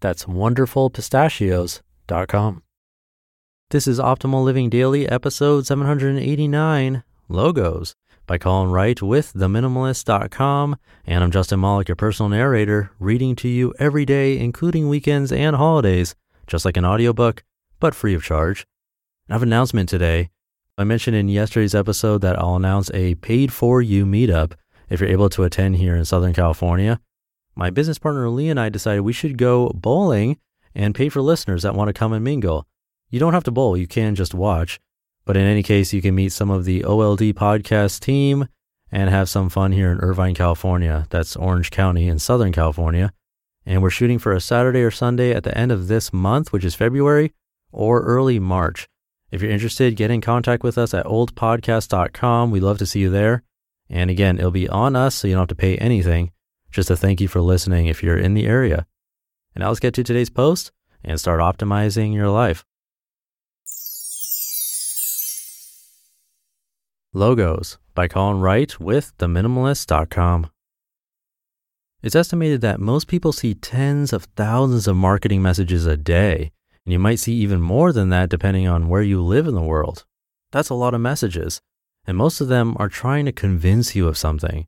That's wonderfulpistachios.com. This is Optimal Living Daily, episode 789 Logos by Colin Wright with theminimalist.com. And I'm Justin Malik, your personal narrator, reading to you every day, including weekends and holidays, just like an audiobook, but free of charge. I have an announcement today. I mentioned in yesterday's episode that I'll announce a paid for you meetup if you're able to attend here in Southern California. My business partner Lee and I decided we should go bowling and pay for listeners that want to come and mingle. You don't have to bowl, you can just watch. But in any case, you can meet some of the OLD podcast team and have some fun here in Irvine, California. That's Orange County in Southern California. And we're shooting for a Saturday or Sunday at the end of this month, which is February, or early March. If you're interested, get in contact with us at oldpodcast.com. We'd love to see you there. And again, it'll be on us, so you don't have to pay anything. Just a thank you for listening if you're in the area. And now let's get to today's post and start optimizing your life. Logos by Colin Wright with theminimalist.com. It's estimated that most people see tens of thousands of marketing messages a day, and you might see even more than that depending on where you live in the world. That's a lot of messages and most of them are trying to convince you of something.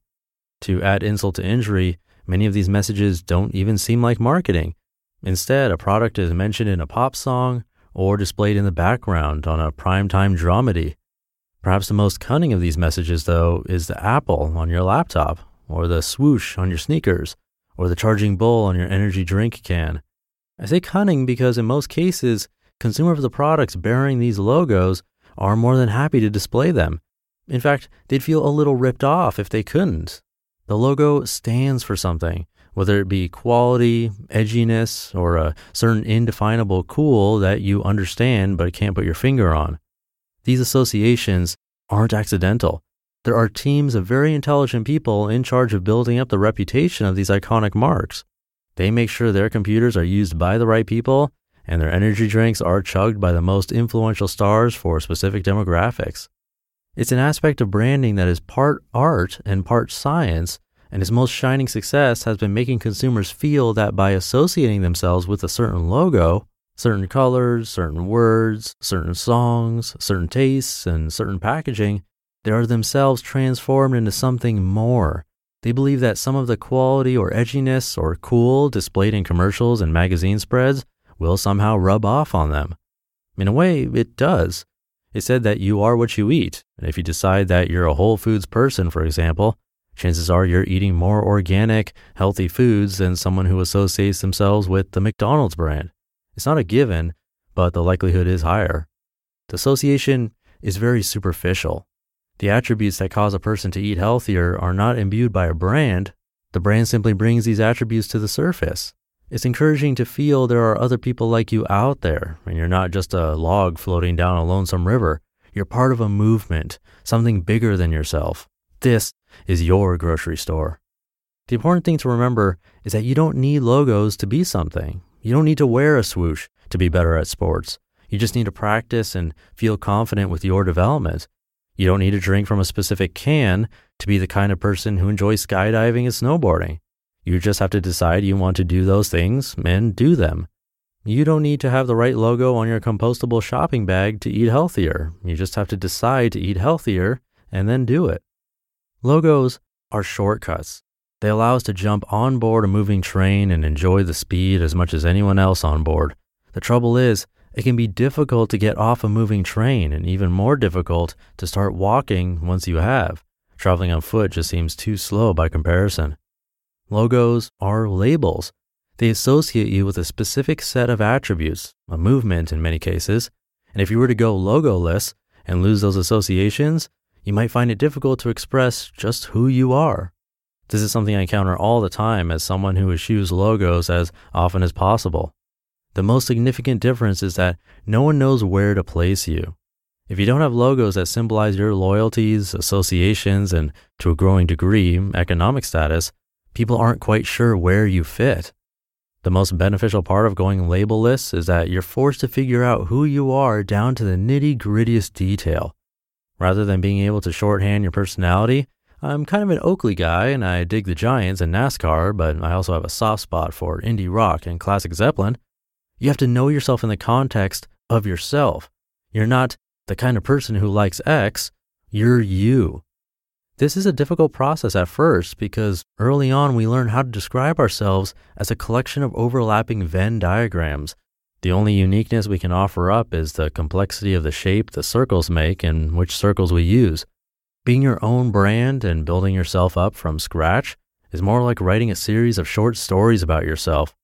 To add insult to injury, many of these messages don't even seem like marketing. Instead, a product is mentioned in a pop song or displayed in the background on a primetime dramedy. Perhaps the most cunning of these messages, though, is the apple on your laptop, or the swoosh on your sneakers, or the charging bull on your energy drink can. I say cunning because in most cases, consumers of the products bearing these logos are more than happy to display them in fact, they'd feel a little ripped off if they couldn't. The logo stands for something, whether it be quality, edginess, or a certain indefinable cool that you understand but can't put your finger on. These associations aren't accidental. There are teams of very intelligent people in charge of building up the reputation of these iconic marks. They make sure their computers are used by the right people and their energy drinks are chugged by the most influential stars for specific demographics. It's an aspect of branding that is part art and part science, and its most shining success has been making consumers feel that by associating themselves with a certain logo, certain colors, certain words, certain songs, certain tastes, and certain packaging, they are themselves transformed into something more. They believe that some of the quality or edginess or cool displayed in commercials and magazine spreads will somehow rub off on them. In a way, it does. It said that you are what you eat. And if you decide that you're a whole foods person, for example, chances are you're eating more organic, healthy foods than someone who associates themselves with the McDonald's brand. It's not a given, but the likelihood is higher. The association is very superficial. The attributes that cause a person to eat healthier are not imbued by a brand. The brand simply brings these attributes to the surface. It's encouraging to feel there are other people like you out there, and you're not just a log floating down a lonesome river. You're part of a movement, something bigger than yourself. This is your grocery store. The important thing to remember is that you don't need logos to be something. You don't need to wear a swoosh to be better at sports. You just need to practice and feel confident with your development. You don't need to drink from a specific can to be the kind of person who enjoys skydiving and snowboarding. You just have to decide you want to do those things and do them. You don't need to have the right logo on your compostable shopping bag to eat healthier. You just have to decide to eat healthier and then do it. Logos are shortcuts. They allow us to jump on board a moving train and enjoy the speed as much as anyone else on board. The trouble is, it can be difficult to get off a moving train and even more difficult to start walking once you have. Traveling on foot just seems too slow by comparison. Logos are labels. They associate you with a specific set of attributes, a movement in many cases. And if you were to go logoless and lose those associations, you might find it difficult to express just who you are. This is something I encounter all the time as someone who eschews logos as often as possible. The most significant difference is that no one knows where to place you. If you don't have logos that symbolize your loyalties, associations, and to a growing degree, economic status, people aren't quite sure where you fit. The most beneficial part of going labelless is that you're forced to figure out who you are down to the nitty grittiest detail. Rather than being able to shorthand your personality, I'm kind of an Oakley guy and I dig the Giants and NASCAR, but I also have a soft spot for indie rock and classic Zeppelin. You have to know yourself in the context of yourself. You're not the kind of person who likes X, you're you. This is a difficult process at first because early on we learn how to describe ourselves as a collection of overlapping Venn diagrams. The only uniqueness we can offer up is the complexity of the shape the circles make and which circles we use. Being your own brand and building yourself up from scratch is more like writing a series of short stories about yourself.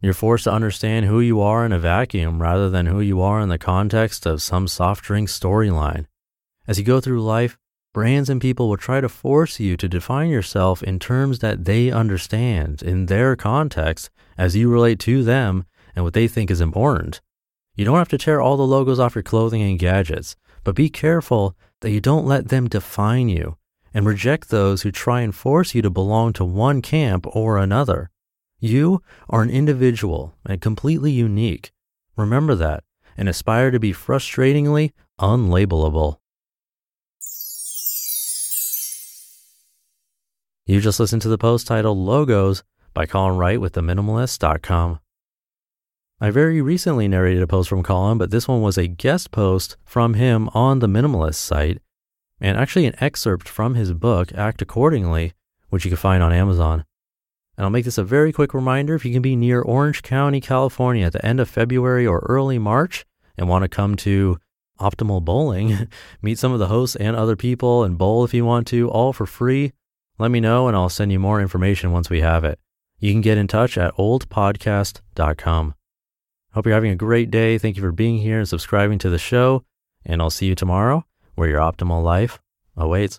You're forced to understand who you are in a vacuum rather than who you are in the context of some soft drink storyline. As you go through life, brands and people will try to force you to define yourself in terms that they understand in their context as you relate to them and what they think is important. You don't have to tear all the logos off your clothing and gadgets, but be careful that you don't let them define you and reject those who try and force you to belong to one camp or another. You are an individual and completely unique. Remember that and aspire to be frustratingly unlabelable. You just listened to the post titled Logos by Colin Wright with theminimalist.com. I very recently narrated a post from Colin, but this one was a guest post from him on the Minimalist site, and actually an excerpt from his book, Act Accordingly, which you can find on Amazon. And I'll make this a very quick reminder if you can be near Orange County, California at the end of February or early March and want to come to Optimal Bowling, meet some of the hosts and other people and bowl if you want to, all for free, let me know and I'll send you more information once we have it. You can get in touch at oldpodcast.com. Hope you're having a great day. Thank you for being here and subscribing to the show. And I'll see you tomorrow where your optimal life awaits.